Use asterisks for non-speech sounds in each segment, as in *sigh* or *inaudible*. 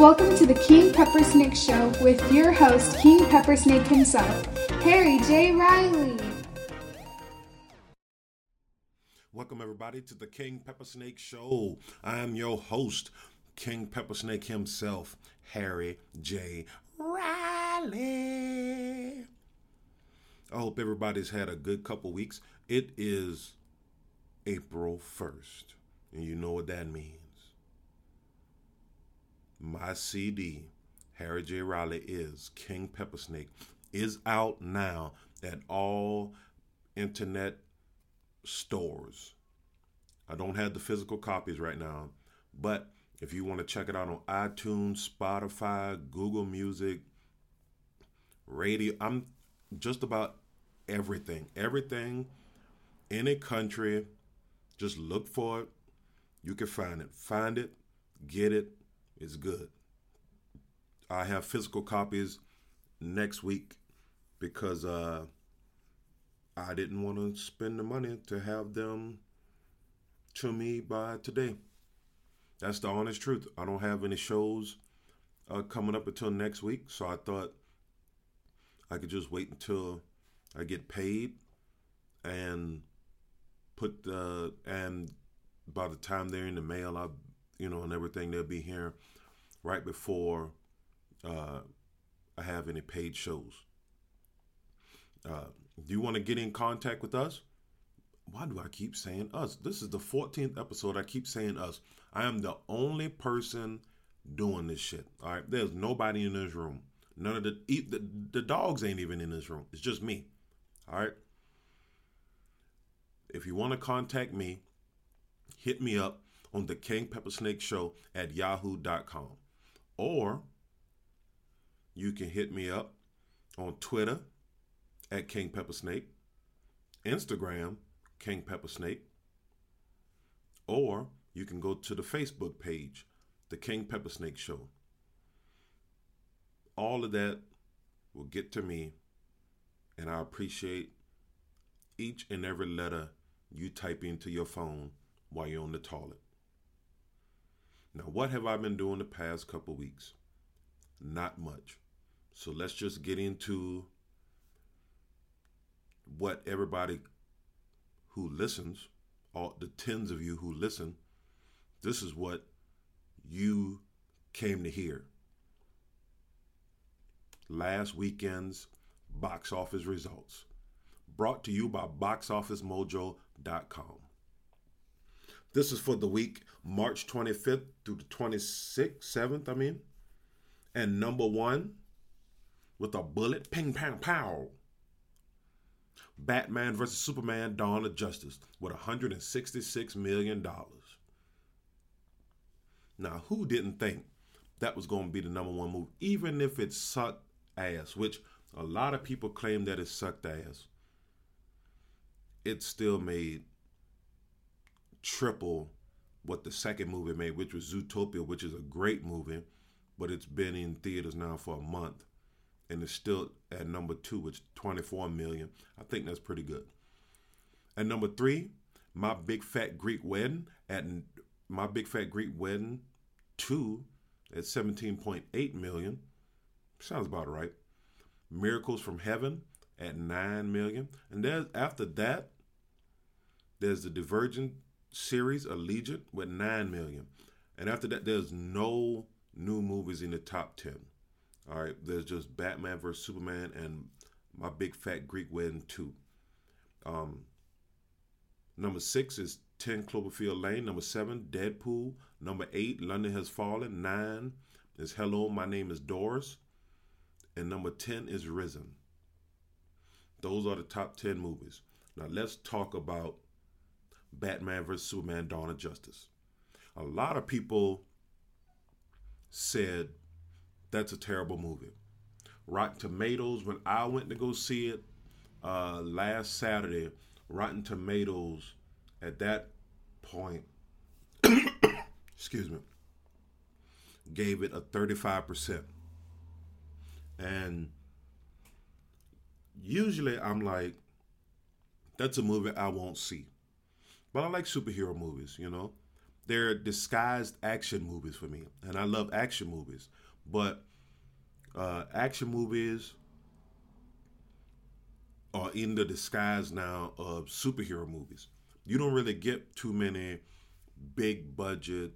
Welcome to the King Pepper Snake Show with your host, King Pepper Snake himself, Harry J. Riley. Welcome, everybody, to the King Pepper Snake Show. I am your host, King Pepper Snake himself, Harry J. Riley. I hope everybody's had a good couple weeks. It is April 1st, and you know what that means. My CD, Harry J. Riley is King Pepper Snake, is out now at all internet stores. I don't have the physical copies right now, but if you want to check it out on iTunes, Spotify, Google Music, radio, I'm just about everything. Everything in a country, just look for it. You can find it. Find it, get it. It's good. I have physical copies next week because uh, I didn't want to spend the money to have them to me by today. That's the honest truth. I don't have any shows uh, coming up until next week, so I thought I could just wait until I get paid and put the and by the time they're in the mail, I you know and everything they'll be here right before uh, I have any paid shows. Uh, do you want to get in contact with us? Why do I keep saying us? This is the 14th episode. I keep saying us. I am the only person doing this shit. All right. There's nobody in this room. None of the, the the dogs ain't even in this room. It's just me. All right. If you want to contact me, hit me up on the King Pepper Snake Show at yahoo.com. Or you can hit me up on Twitter at King Pepper Snake, Instagram, King Pepper Snake, or you can go to the Facebook page, The King Pepper Snake Show. All of that will get to me, and I appreciate each and every letter you type into your phone while you're on the toilet. Now, what have I been doing the past couple weeks? Not much. So let's just get into what everybody who listens, all the tens of you who listen, this is what you came to hear. Last weekend's box office results, brought to you by BoxOfficeMojo.com. This is for the week March 25th through the 26th, 7th, I mean. And number one, with a bullet, ping, pang, pow. Batman vs. Superman Dawn of Justice with $166 million. Now, who didn't think that was going to be the number one movie, even if it sucked ass, which a lot of people claim that it sucked ass. It still made triple what the second movie made, which was Zootopia, which is a great movie, but it's been in theaters now for a month and it's still at number two, which 24 million. I think that's pretty good. At number three, my big fat Greek wedding at my big fat Greek wedding two at 17.8 million. Sounds about right. Miracles from Heaven at 9 million. And then after that, there's the Divergent series Allegiant with 9 million. And after that, there's no new movies in the top 10. All right, there's just Batman vs. Superman and My Big Fat Greek Wedding 2. Um, number six is 10 Cloverfield Lane. Number seven, Deadpool. Number eight, London Has Fallen. Nine is Hello, My Name is Doris. And number 10 is Risen. Those are the top 10 movies. Now let's talk about Batman vs. Superman Dawn of Justice. A lot of people said that's a terrible movie. Rotten Tomatoes, when I went to go see it uh, last Saturday, Rotten Tomatoes at that point, *coughs* excuse me, gave it a 35%. And usually I'm like, that's a movie I won't see. But I like superhero movies, you know. they're disguised action movies for me, and I love action movies. But uh, action movies are in the disguise now of superhero movies. You don't really get too many big budget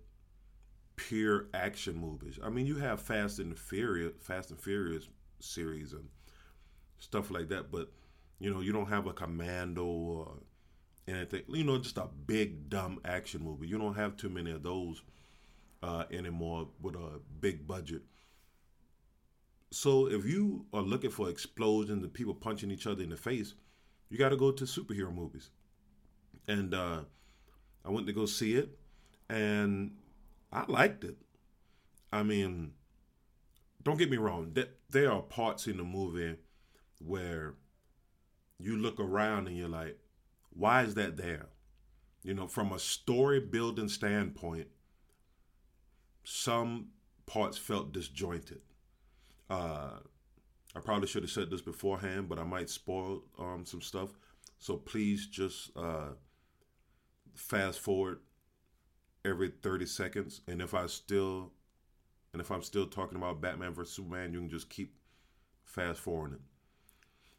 pure action movies. I mean, you have Fast and Furious, Fast and Furious series and stuff like that, but you know, you don't have a Commando or anything. You know, just a big dumb action movie. You don't have too many of those uh, anymore with a big budget. So if you are looking for explosions and people punching each other in the face, you got to go to superhero movies. And uh, I went to go see it, and I liked it. I mean, don't get me wrong. There are parts in the movie where you look around and you're like, why is that there? You know, from a story building standpoint, some parts felt disjointed. Uh, I probably should have said this beforehand, but I might spoil um, some stuff. So please just uh, fast forward every 30 seconds. And if I still, and if I'm still talking about Batman versus Superman, you can just keep fast forwarding.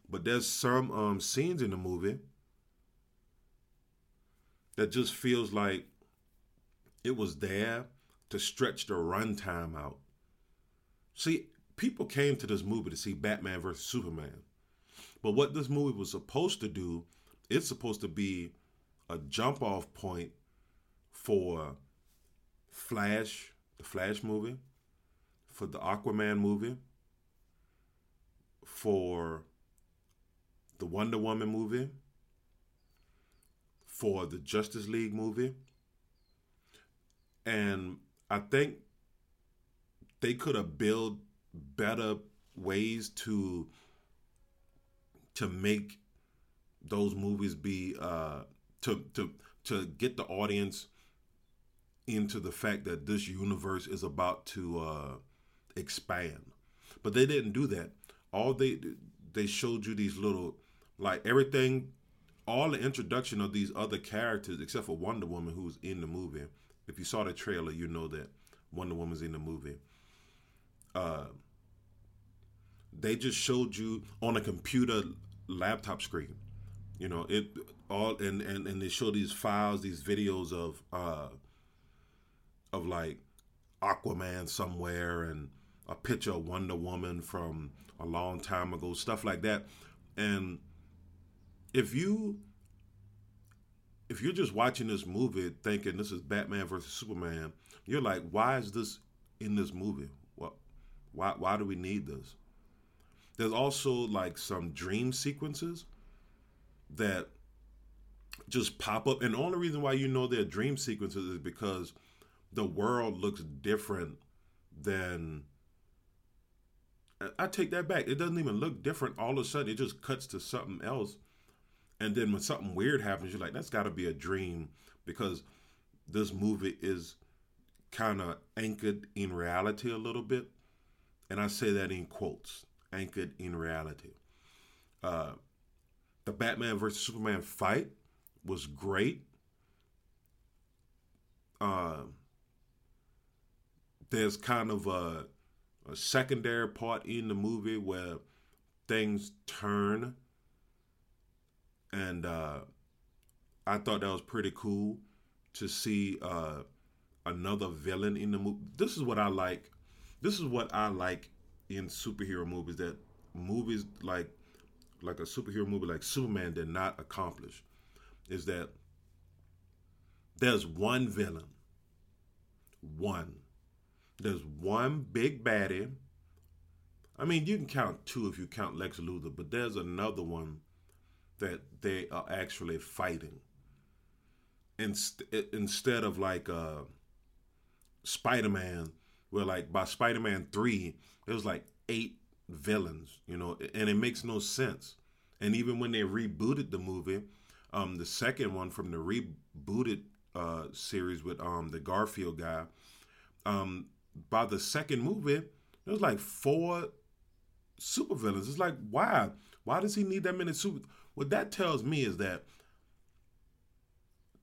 But there's some um, scenes in the movie that just feels like it was there to stretch the runtime out. See, people came to this movie to see Batman versus Superman. But what this movie was supposed to do, it's supposed to be a jump off point for Flash, the Flash movie, for the Aquaman movie, for the Wonder Woman movie, for the Justice League movie. And I think they could have built better ways to to make those movies be uh, to to to get the audience into the fact that this universe is about to uh, expand. But they didn't do that. All they they showed you these little like everything all the introduction of these other characters except for Wonder Woman who's in the movie. If you saw the trailer, you know that Wonder Woman's in the movie. Uh, they just showed you on a computer laptop screen. You know, it all and and and they show these files, these videos of uh of like Aquaman somewhere and a picture of Wonder Woman from a long time ago, stuff like that. And if you if you're just watching this movie thinking this is Batman versus Superman, you're like, why is this in this movie? What why why do we need this? There's also like some dream sequences that just pop up. And the only reason why you know they're dream sequences is because the world looks different than I take that back. It doesn't even look different. All of a sudden, it just cuts to something else. And then when something weird happens, you're like, that's got to be a dream because this movie is kind of anchored in reality a little bit. And I say that in quotes anchored in reality. Uh, the Batman versus Superman fight was great. Uh, there's kind of a, a secondary part in the movie where things turn, and uh, I thought that was pretty cool to see uh, another villain in the movie. This is what I like. This is what I like in superhero movies that movies like like a superhero movie like Superman did not accomplish is that there's one villain. One. There's one big baddie. I mean, you can count two if you count Lex Luthor, but there's another one that they are actually fighting. Inst- instead of like uh, Spider Man, where like by Spider Man 3, there was like eight villains, you know, and it makes no sense. And even when they rebooted the movie, um, the second one from the rebooted uh, series with um, the Garfield guy, um, by the second movie, there was like four supervillains. It's like, why? Why does he need that many super? What that tells me is that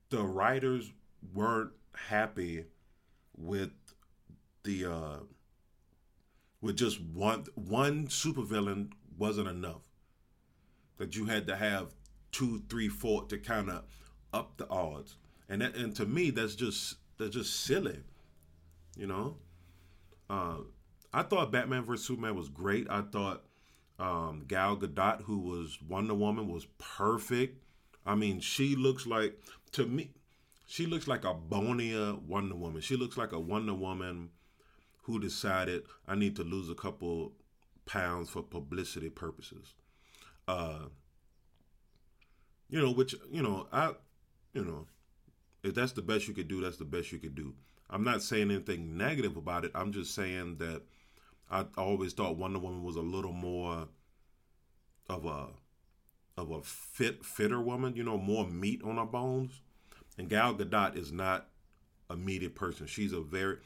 the writers weren't happy with the uh with just one one supervillain wasn't enough. That you had to have two, three, four to kind of up the odds. And that, and to me that's just that's just silly. You know? Uh I thought Batman vs Superman was great. I thought um, Gal Gadot, who was Wonder Woman, was perfect. I mean, she looks like to me, she looks like a bonier Wonder Woman. She looks like a Wonder Woman who decided I need to lose a couple pounds for publicity purposes. Uh, you know, which you know, I, you know, if that's the best you could do, that's the best you could do. I'm not saying anything negative about it. I'm just saying that I always thought Wonder Woman was a little more of a of a fit fitter woman, you know, more meat on her bones. And Gal Gadot is not a meaty person. She's a very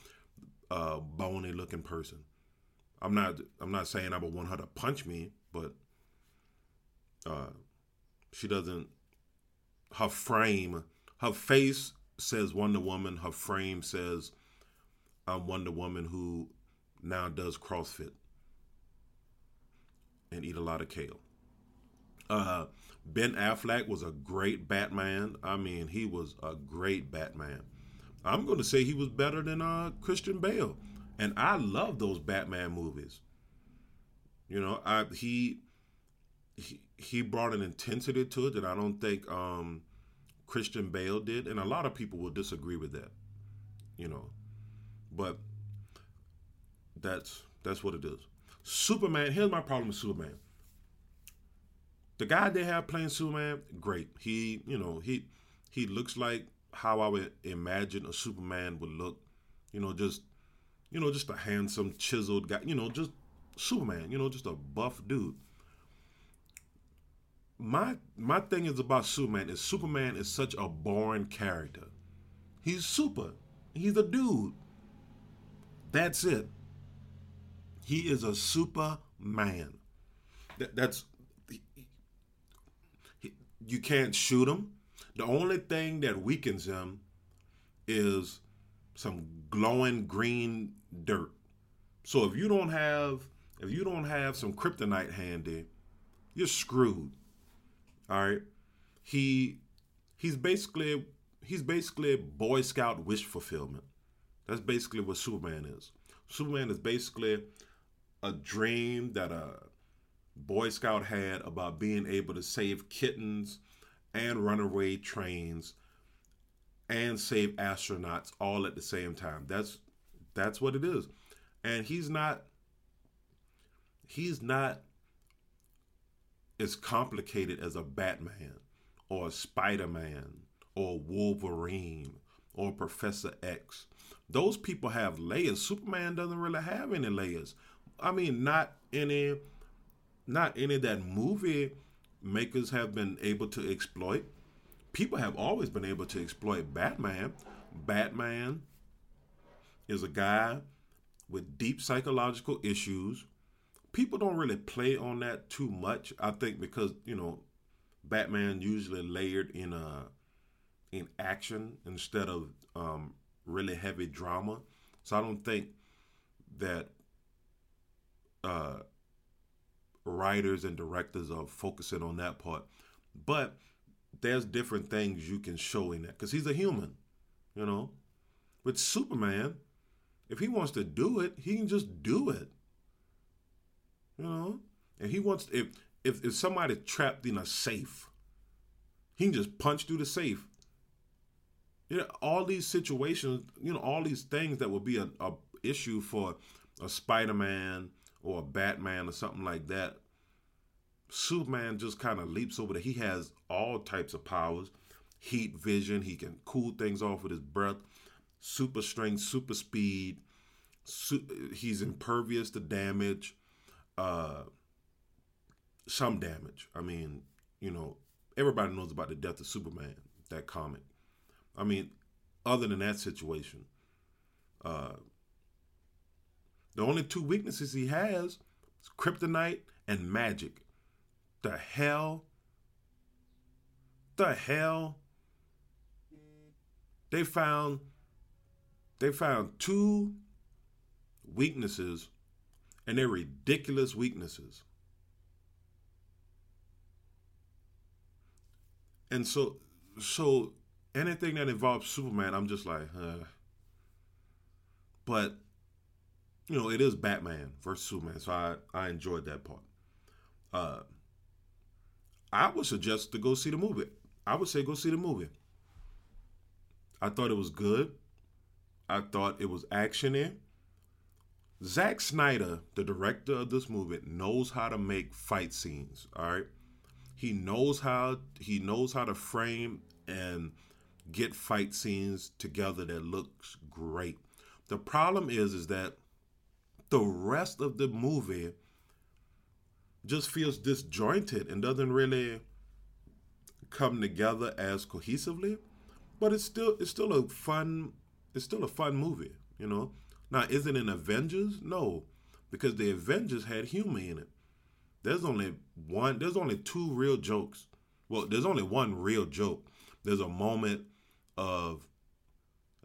uh, bony looking person. I'm not I'm not saying I would want her to punch me, but uh, she doesn't her frame her face says Wonder Woman, her frame says I'm Wonder Woman who now does CrossFit and eat a lot of kale. Uh, ben Affleck was a great Batman. I mean, he was a great Batman. I'm going to say he was better than uh, Christian Bale, and I love those Batman movies. You know, I he he, he brought an intensity to it that I don't think um, Christian Bale did, and a lot of people will disagree with that. You know, but that's that's what it is. Superman. Here's my problem with Superman. The guy they have playing Superman, great. He, you know, he he looks like how I would imagine a Superman would look. You know, just you know, just a handsome, chiseled guy. You know, just Superman. You know, just a buff dude. My my thing is about Superman is Superman is such a boring character. He's super. He's a dude. That's it. He is a superman. That, that's he, you can't shoot him. The only thing that weakens him is some glowing green dirt. So if you don't have if you don't have some kryptonite handy, you're screwed. All right? He he's basically he's basically Boy Scout wish fulfillment. That's basically what Superman is. Superman is basically a dream that a Boy Scout had about being able to save kittens and runaway trains and save astronauts all at the same time. That's that's what it is. And he's not he's not as complicated as a Batman or a Spider-Man or Wolverine or Professor X. Those people have layers. Superman doesn't really have any layers. I mean, not any, not any that movie makers have been able to exploit. People have always been able to exploit Batman. Batman is a guy with deep psychological issues. People don't really play on that too much. I think because you know, Batman usually layered in a uh, in action instead of um, really heavy drama. So I don't think that uh, writers and directors are focusing on that part. But there's different things you can show in that because he's a human, you know. With Superman, if he wants to do it, he can just do it, you know. And he wants if if if somebody trapped in a safe, he can just punch through the safe. You know, all these situations, you know, all these things that would be a, a issue for a Spider-Man or Batman or something like that, Superman just kind of leaps over there. He has all types of powers heat vision, he can cool things off with his breath, super strength, super speed. Su- he's impervious to damage, uh, some damage. I mean, you know, everybody knows about the death of Superman, that comic. I mean, other than that situation, uh, the only two weaknesses he has is kryptonite and magic. The hell? The hell? They found they found two weaknesses, and they're ridiculous weaknesses. And so, so anything that involves Superman, I'm just like. But you know, it is Batman versus Superman, so I I enjoyed that part. Uh, I would suggest to go see the movie. I would say go see the movie. I thought it was good. I thought it was actiony. Zack Snyder, the director of this movie, knows how to make fight scenes. All right, he knows how he knows how to frame and get fight scenes together that looks great. The problem is, is that the rest of the movie just feels disjointed and doesn't really come together as cohesively. But it's still it's still a fun it's still a fun movie, you know. Now, is it an Avengers? No, because the Avengers had humor in it. There's only one. There's only two real jokes. Well, there's only one real joke. There's a moment of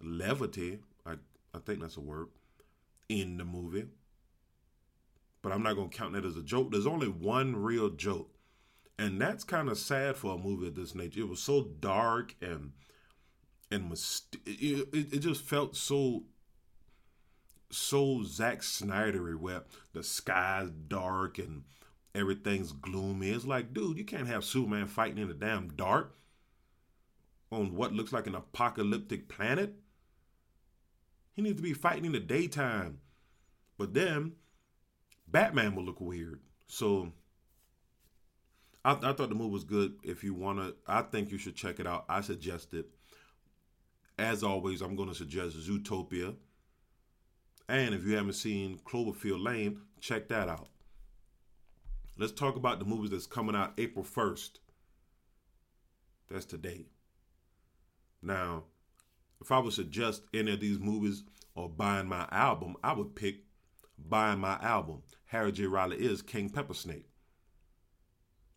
levity. I I think that's a word in the movie. But I'm not gonna count that as a joke. There's only one real joke, and that's kind of sad for a movie of this nature. It was so dark and and myst- it, it, it just felt so so Zack Snydery where the sky's dark and everything's gloomy. It's like, dude, you can't have Superman fighting in the damn dark on what looks like an apocalyptic planet. He needs to be fighting in the daytime. But then Batman will look weird. So I, I thought the movie was good. If you want to, I think you should check it out. I suggest it. As always, I'm going to suggest Zootopia. And if you haven't seen Cloverfield Lane, check that out. Let's talk about the movies that's coming out April 1st. That's today. Now, if I would suggest any of these movies or buying my album, I would pick buying my album. Harry J. Riley is King Peppersnake.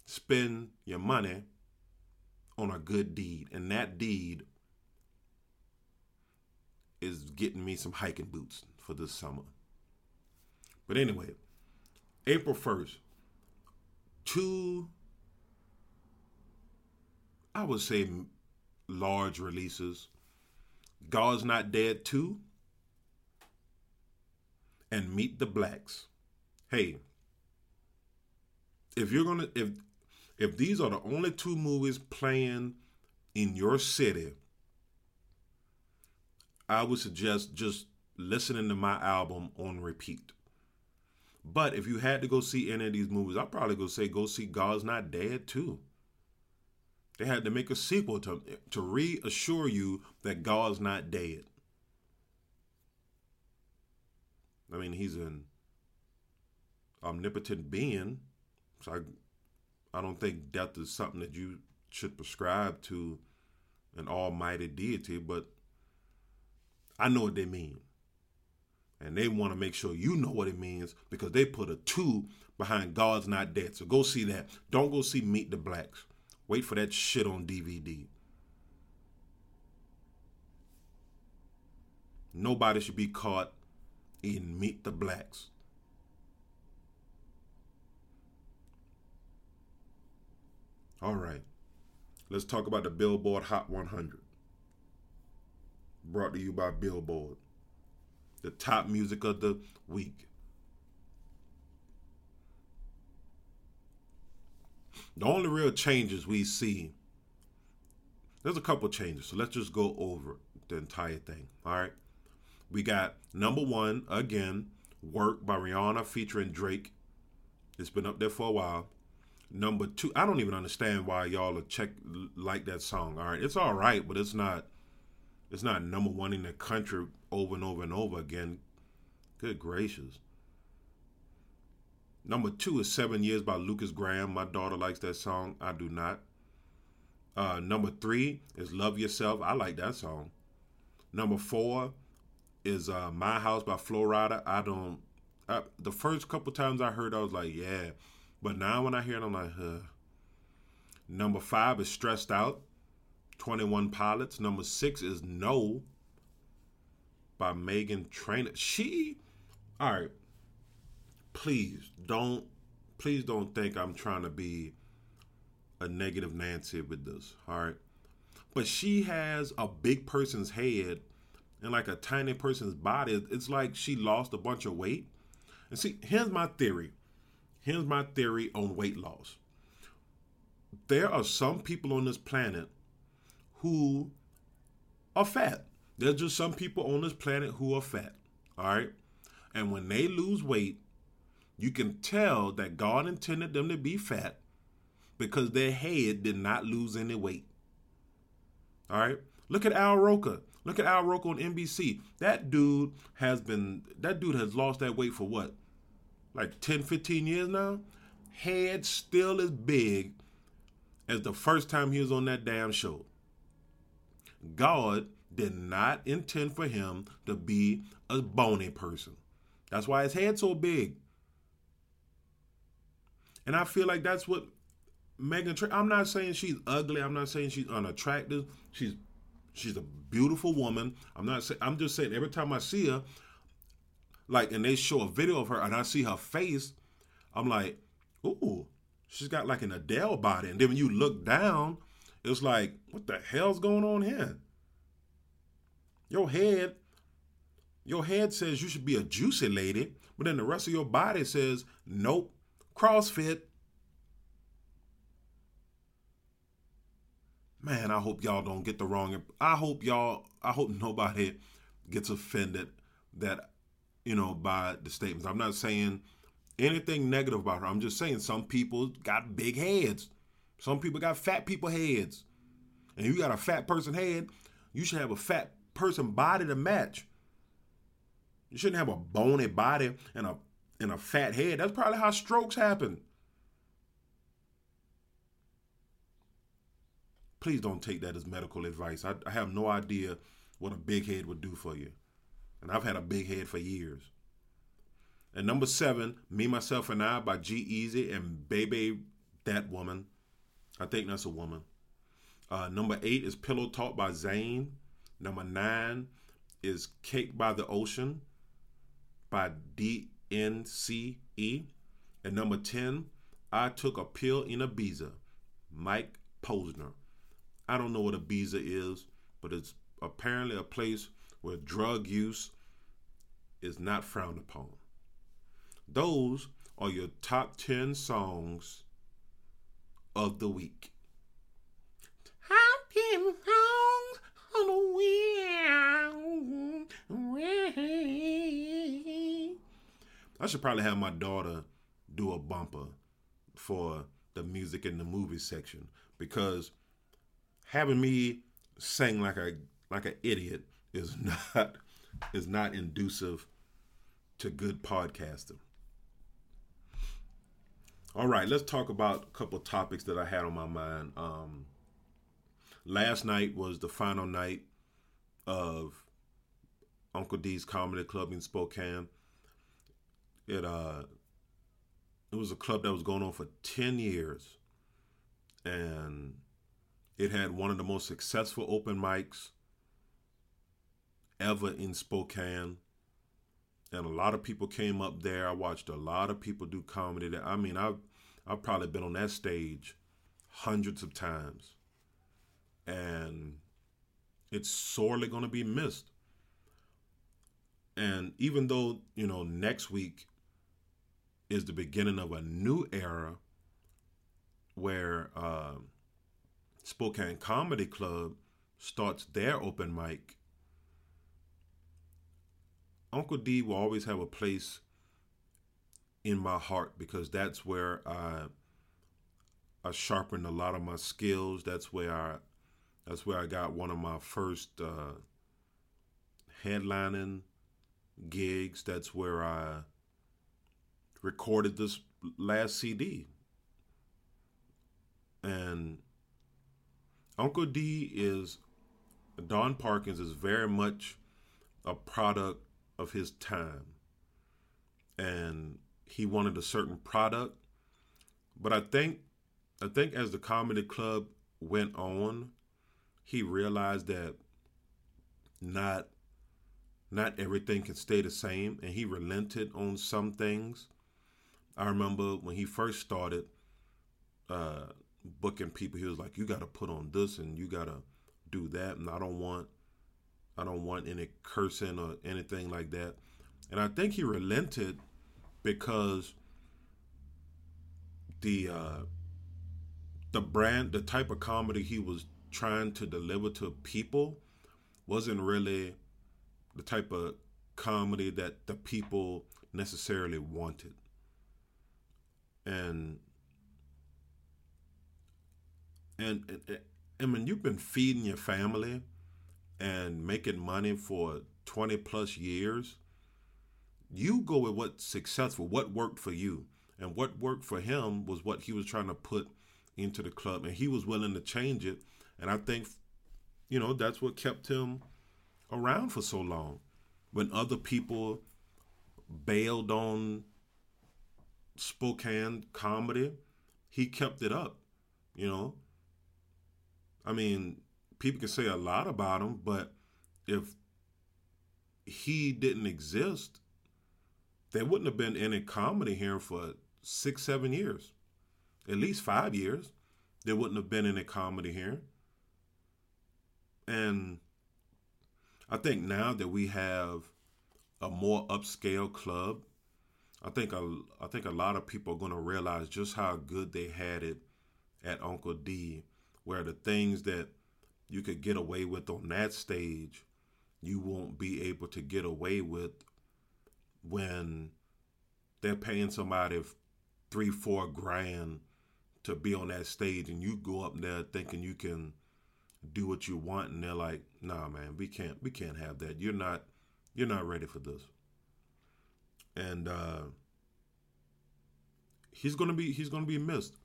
Spend your money on a good deed, and that deed is getting me some hiking boots for this summer. But anyway, April 1st, two, I would say, large releases God's Not Dead 2 and Meet the Blacks. Hey, if you're gonna if if these are the only two movies playing in your city, I would suggest just listening to my album on repeat. But if you had to go see any of these movies, I'd probably go say go see God's Not Dead too. They had to make a sequel to to reassure you that God's not dead. I mean, he's an omnipotent being, so I, I don't think death is something that you should prescribe to an almighty deity, but I know what they mean. And they want to make sure you know what it means because they put a two behind God's Not Dead. So go see that. Don't go see Meet the Blacks. Wait for that shit on DVD. Nobody should be caught in Meet the Blacks. All right. Let's talk about the Billboard Hot 100. Brought to you by Billboard. The top music of the week. The only real changes we see, there's a couple changes. So let's just go over the entire thing. All right. We got number one, again, Work by Rihanna featuring Drake. It's been up there for a while. Number two, I don't even understand why y'all are check like that song. All right, it's all right, but it's not. It's not number one in the country over and over and over again. Good gracious. Number two is Seven Years by Lukas Graham. My daughter likes that song. I do not. Uh, number three is Love Yourself. I like that song. Number four is uh, My House by Flo Rida. I don't. I, the first couple times I heard, I was like, yeah. But now when I hear it, I'm like, huh. Number five is Stressed Out, 21 Pilots. Number six is No by Meghan Trainor. She, all right. Please don't, please don't think I'm trying to be a negative Nancy with this. All right, but she has a big person's head and like a tiny person's body. It's like she lost a bunch of weight. And see, here's my theory. Here's my theory on weight loss. There are some people on this planet who are fat. There's just some people on this planet who are fat. All right. And when they lose weight, you can tell that God intended them to be fat because their head did not lose any weight. All right. Look at Al Roker. Look at Al Roker on NBC. That dude has been, that dude has lost that weight for what? Like 10, 15 years now? Head still as big as the first time he was on that damn show. God did not intend for him to be a bony person. That's why his head's so big. And I feel like that's what Meghan. Tra- I'm not saying she's ugly. I'm not saying she's unattractive. She's she's a beautiful woman. I'm not saying. I'm just saying. Every time I see her, like, and they show a video of her, and I see her face, I'm like, ooh, she's got like an Adele body. And then when you look down, it's like, what the hell's going on here? Your head, your head says you should be a juicy lady, but then the rest of your body says, nope, CrossFit. Man, I hope y'all don't get the wrong. I hope y'all. I hope *laughs* nobody gets offended that you know by the statements. I'm not saying anything negative about her. I'm just saying some people got big heads. Some people got fat people heads. And you got a fat person head, you should have a fat person body to match. You shouldn't have a bony body and a and a fat head. That's probably how strokes happen. Please don't take that as medical advice. I, I have no idea what a big head would do for you. And I've had a big head for years. And number seven, Me, Myself, and I by G-Eazy and Baby That Woman. I think that's a woman. Uh, number eight is Pillow Talk by Zayn. Number nine is Cake by the Ocean by DNCE. And number 10, I Took a Pill in Ibiza, Mike Posner. I don't know what Ibiza is, but it's apparently a place where drug use is not frowned upon. Those are your top 10 songs of the week. Top 10 songs of the week. I should probably have my daughter do a bumper for the music in the movie section because having me sing like a like an idiot is *laughs* not is not inducive to good podcasting. All right, let's talk about a couple topics that I had on my mind. Um, last night was the final night of Uncle D's Comedy Club in Spokane. It uh, it was a club that was going on for ten years, and it had one of the most successful open mics ever in Spokane. And a lot of people came up there. I watched a lot of people do comedy there. I mean, I've I've probably been on that stage hundreds of times. And it's sorely gonna be missed. And even though, you know, next week is the beginning of a new era where uh, Spokane Comedy Club starts their open mic, Uncle D will always have a place in my heart because that's where I I sharpened a lot of my skills. That's where I that's where I got one of my first uh, headlining gigs. That's where I recorded this last CD. And Uncle D is Don Parkins is very much a product of his time. And he wanted a certain product. But I think I think as the comedy club went on, he realized that not not everything can stay the same, and he relented on some things. I remember when he first started uh, booking people, he was like, "You got to put on this and you got to do that," and I don't want, I don't want any cursing or anything like that. And I think he relented because the uh, the brand, the type of comedy he was trying to deliver to people, wasn't really the type of comedy that the people necessarily wanted. And and, and and when you've been feeding your family and making money for 20 plus years, you go with what's successful, what worked for you. And what worked for him was what he was trying to put into the club. And he was willing to change it. And I think, you know, that's what kept him around for so long. When other people bailed on Spokane comedy, he kept it up, you know. I mean, people can say a lot about him, but if he didn't exist, there wouldn't have been any comedy here for six, seven years, at least five years. There wouldn't have been any comedy here. And I think now that we have a more upscale club, I think a, I think a lot of people are going to realize just how good they had it at Uncle D, where the things that you could get away with on that stage, you won't be able to get away with when they're paying somebody three, four grand to be on that stage, and you go up there thinking you can do what you want, and they're like, "Nah, man, we can't, we can't have that. You're not, you're not ready for this." And uh, he's gonna be, he's gonna be missed.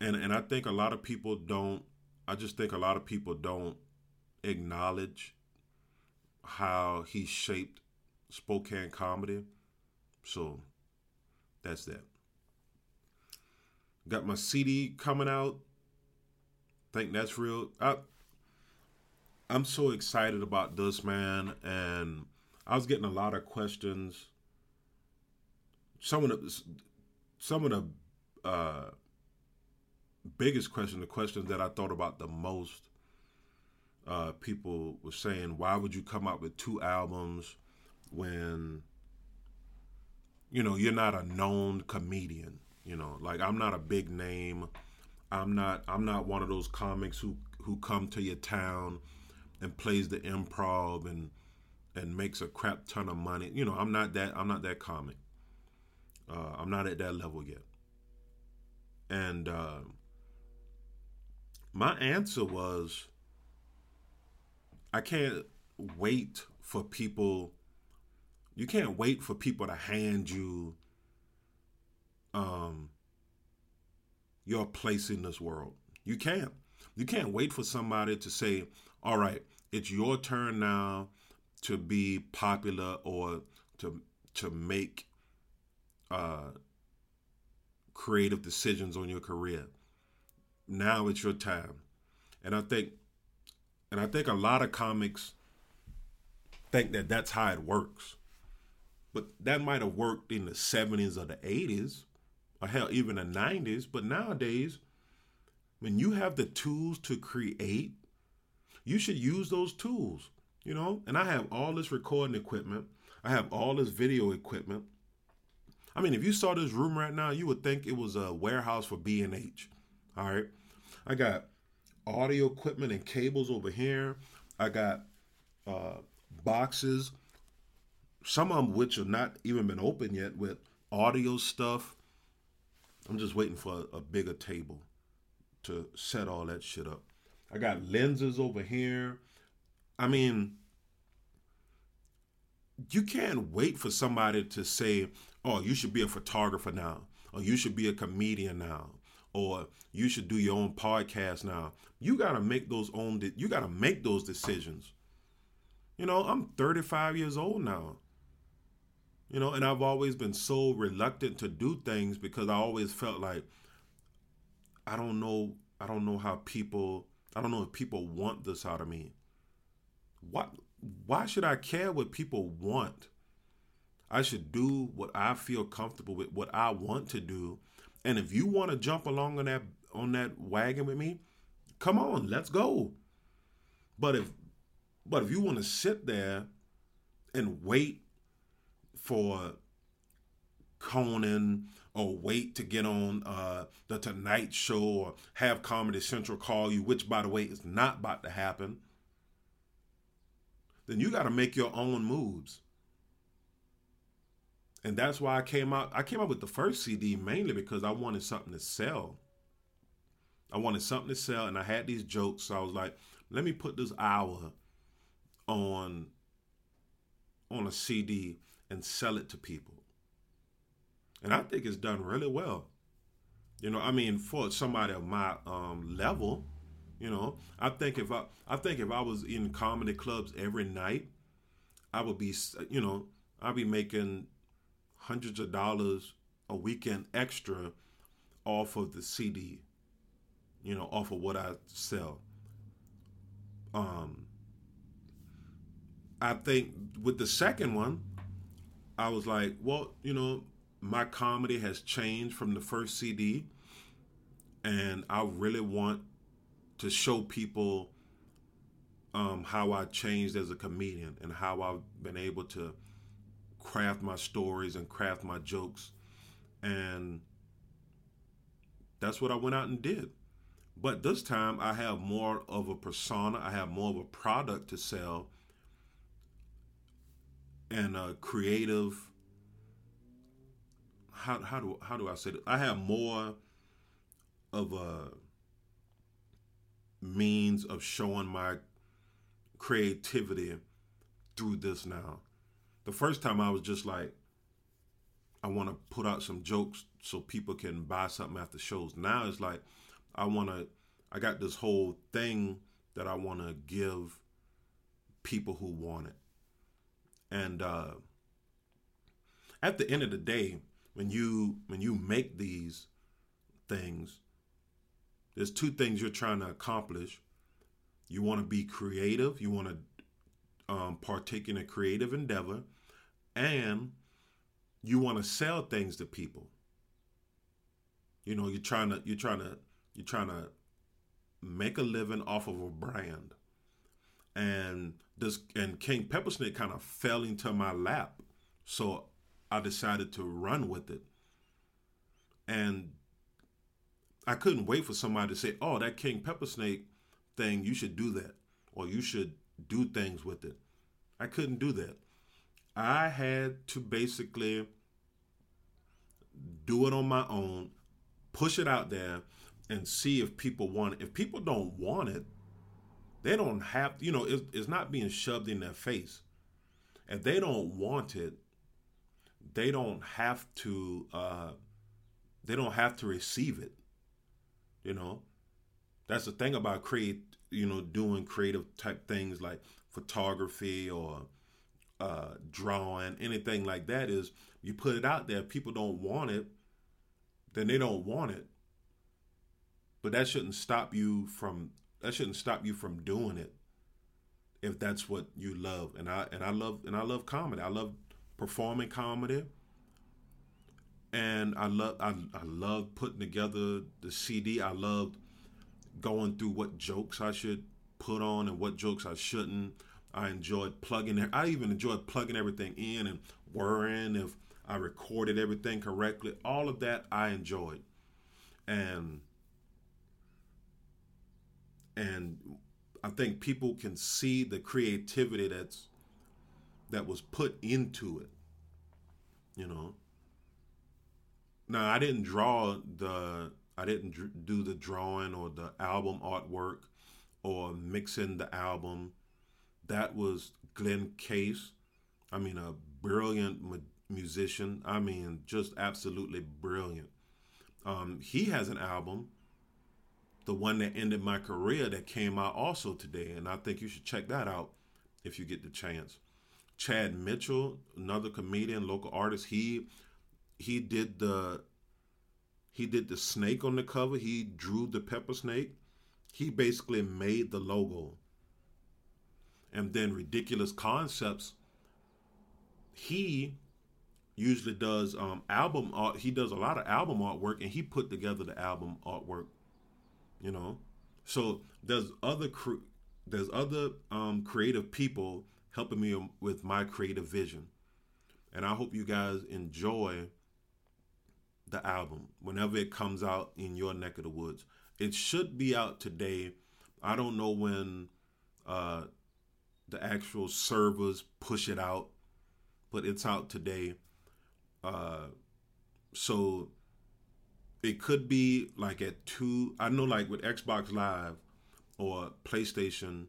And and I think a lot of people don't. I just think a lot of people don't acknowledge how he shaped Spokane comedy. So that's that. Got my CD coming out. Think that's real. I, I'm so excited about this, man. And I was getting a lot of questions. Some of the some of the uh, biggest question, the questions that I thought about the most, uh, people were saying, "Why would you come out with two albums when you know you're not a known comedian?" You know, like I'm not a big name. I'm not I'm not one of those comics who who come to your town and plays the improv and and makes a crap ton of money. You know, I'm not that I'm not that comic. Uh, I'm not at that level yet. And uh, my answer was I can't wait for people you can't wait for people to hand you um, your place in this world. You can't. You can't wait for somebody to say, "All right, it's your turn now to be popular or to to make uh, creative decisions on your career." Now it's your time, and I think, and I think a lot of comics think that that's how it works, but that might have worked in the '70s or the '80s or hell, even the 90s. But nowadays, when you have the tools to create, you should use those tools, you know? And I have all this recording equipment, I have all this video equipment. I mean, if you saw this room right now, you would think it was a warehouse for B&H. All right. I got audio equipment and cables over here. I got uh, boxes, some of them which have not even been opened yet with audio stuff I'm just waiting for a, a bigger table to set all that shit up. I got lenses over here. I mean, you can't wait for somebody to say, "Oh, you should be a photographer now," or "You should be a comedian now," or "You should do your own podcast now." You got to make those own. De- you got to make those decisions. You know, I'm 35 years old now. You know, and I've always been so reluctant to do things because I always felt like I don't know I don't know how people I don't know if people want this out of me. What why should I care what people want? I should do what I feel comfortable with, what I want to do. And if you want to jump along on that on that wagon with me, come on, let's go. But if but if you want to sit there and wait for Conan or wait to get on uh, the Tonight Show or have Comedy Central call you, which by the way is not about to happen, then you got to make your own moves. And that's why I came out. I came out with the first CD mainly because I wanted something to sell. I wanted something to sell, and I had these jokes. So I was like, let me put this hour on on a CD and sell it to people. And I think it's done really well. You know, I mean, for somebody of my um, level, you know, I think if I, I think if I was in comedy clubs every night, I would be, you know, I'd be making hundreds of dollars a weekend extra off of the CD, you know, off of what I sell. Um, I think with the second one, I was like, well, you know, my comedy has changed from the first CD, and I really want to show people um, how I changed as a comedian and how I've been able to craft my stories and craft my jokes. And that's what I went out and did. But this time I have more of a persona, I have more of a product to sell and a creative how how do how do I say it? I have more of a means of showing my creativity through this now. The first time I was just like, I want to put out some jokes so people can buy something after shows. Now it's like, I want to, I got this whole thing that I want to give people who want it. And uh, at the end of the day, when you when you make these things, there's two things you're trying to accomplish. You want to be creative. You want to um, partake in a creative endeavor, and you want to sell things to people. You know, you're trying to you're trying to you're trying to make a living off of a brand, and this and King Peppersnake kind of fell into my lap, so I decided to run with it, and I couldn't wait for somebody to say, "Oh, that King Peppersnake thing, you should do that, or you should do things with it." I couldn't do that. I had to basically do it on my own, push it out there, and see if people want it. If people don't want it, they don't have, you know, it's, it's not being shoved in their face. If they don't want it, they don't have to. Uh, they don't have to receive it. You know, that's the thing about create. You know, doing creative type things like photography or uh, drawing, anything like that is you put it out there. People don't want it, then they don't want it. But that shouldn't stop you from that shouldn't stop you from doing it if that's what you love. And I and I love and I love comedy. I love performing comedy. And I love I, I love putting together the CD. I loved going through what jokes I should put on and what jokes I shouldn't. I enjoyed plugging. I even enjoyed plugging everything in and worrying if I recorded everything correctly. All of that I enjoyed. And and I think people can see the creativity that's that was put into it. You know. Now I didn't draw the I didn't do the drawing or the album artwork or mixing the album. That was Glenn Case. I mean, a brilliant mu- musician. I mean, just absolutely brilliant. Um, he has an album the one that ended my career that came out also today, and I think you should check that out if you get the chance. Chad Mitchell, another comedian, local artist, he he did the he did the snake on the cover. He drew the pepper snake. He basically made the logo. And then ridiculous concepts. He usually does um, album art. He does a lot of album artwork, and he put together the album artwork. You know, so there's other cre- there's other um, creative people helping me with my creative vision, and I hope you guys enjoy the album whenever it comes out in your neck of the woods. It should be out today. I don't know when uh, the actual servers push it out, but it's out today. Uh, so it could be like at two. I know, like with Xbox Live or PlayStation,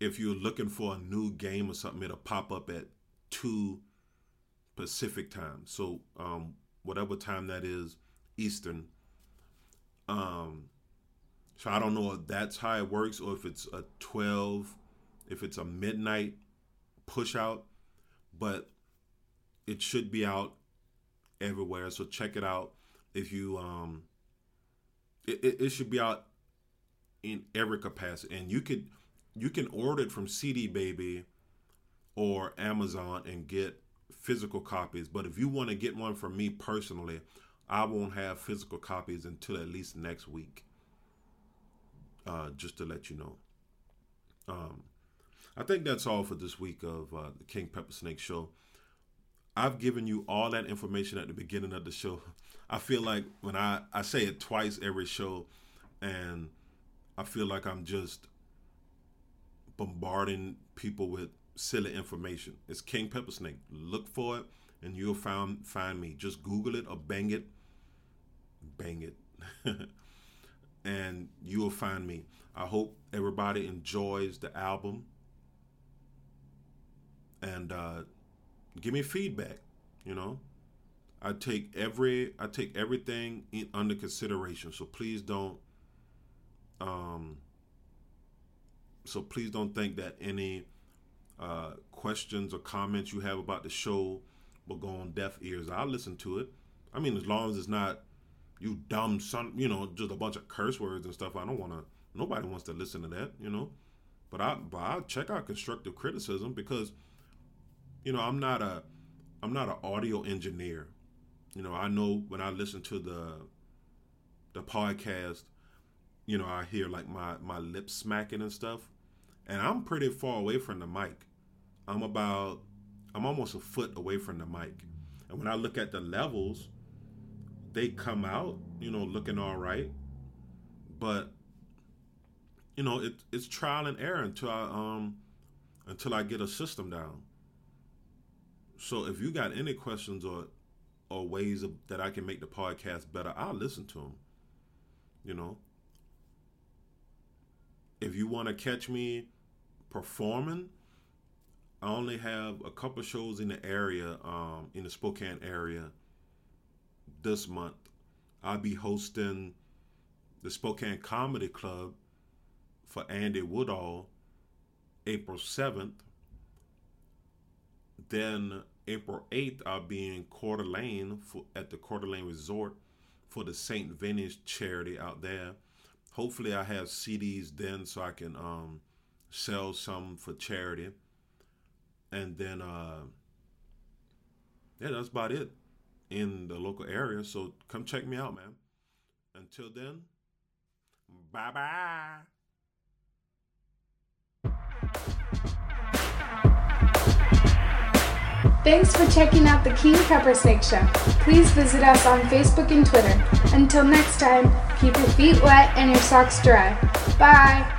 if you're looking for a new game or something, it'll pop up at two Pacific time. So um, whatever time that is, Eastern. Um, so I don't know if that's how it works or if it's a 12, if it's a midnight push out, but it should be out everywhere. So check it out. If you, um, it, it, it should be out in every capacity. And you could, you can order it from CD Baby or Amazon and get physical copies. But if you want to get one from me personally, I won't have physical copies until at least next week. Uh, just to let you know. Um, I think that's all for this week of uh, the King Pepper Snake Show. I've given you all that information at the beginning of the show. *laughs* I feel like when I, I say it twice every show, and I feel like I'm just bombarding people with silly information. It's King Pepper Snake. Look for it and you'll find find me. Just Google it or bang it. Bang it. *laughs* and you will find me. I hope everybody enjoys the album. And uh, give me feedback, you know. I take every I take everything in, under consideration. So please don't um so please don't think that any uh, questions or comments you have about the show will go on deaf ears. I'll listen to it. I mean, as long as it's not you dumb son, you know, just a bunch of curse words and stuff. I don't want to. Nobody wants to listen to that, you know. But I, but I'll check out constructive criticism because, you know, I'm not a, I'm not an audio engineer. You know, I know when I listen to the, the podcast, you know, I hear like my my lips smacking and stuff, and I'm pretty far away from the mic. I'm about I'm almost a foot away from the mic. And when I look at the levels, they come out, you know, looking all right. But you know, it, it's trial and error until I um until I get a system down. So if you got any questions or or ways of, that I can make the podcast better, I'll listen to them. You know, if you want to catch me performing, I only have a couple shows in the area, um, in the Spokane area this month. I'll be hosting the Spokane Comedy Club for Andy Woodall April 7th. Then April 8th, I'll be in Coeur d'Alene for, at the Coeur d'Alene Resort for the St. Vinny's charity out there. Hopefully, I have CDs then so I can um, sell some for charity and then uh, yeah, that's about it in the local area. So come check me out, man. Until then, bye bye. Thanks for checking out the King Pepper Snake Show. Please visit us on Facebook and Twitter. Until next time, keep your feet wet and your socks dry. Bye.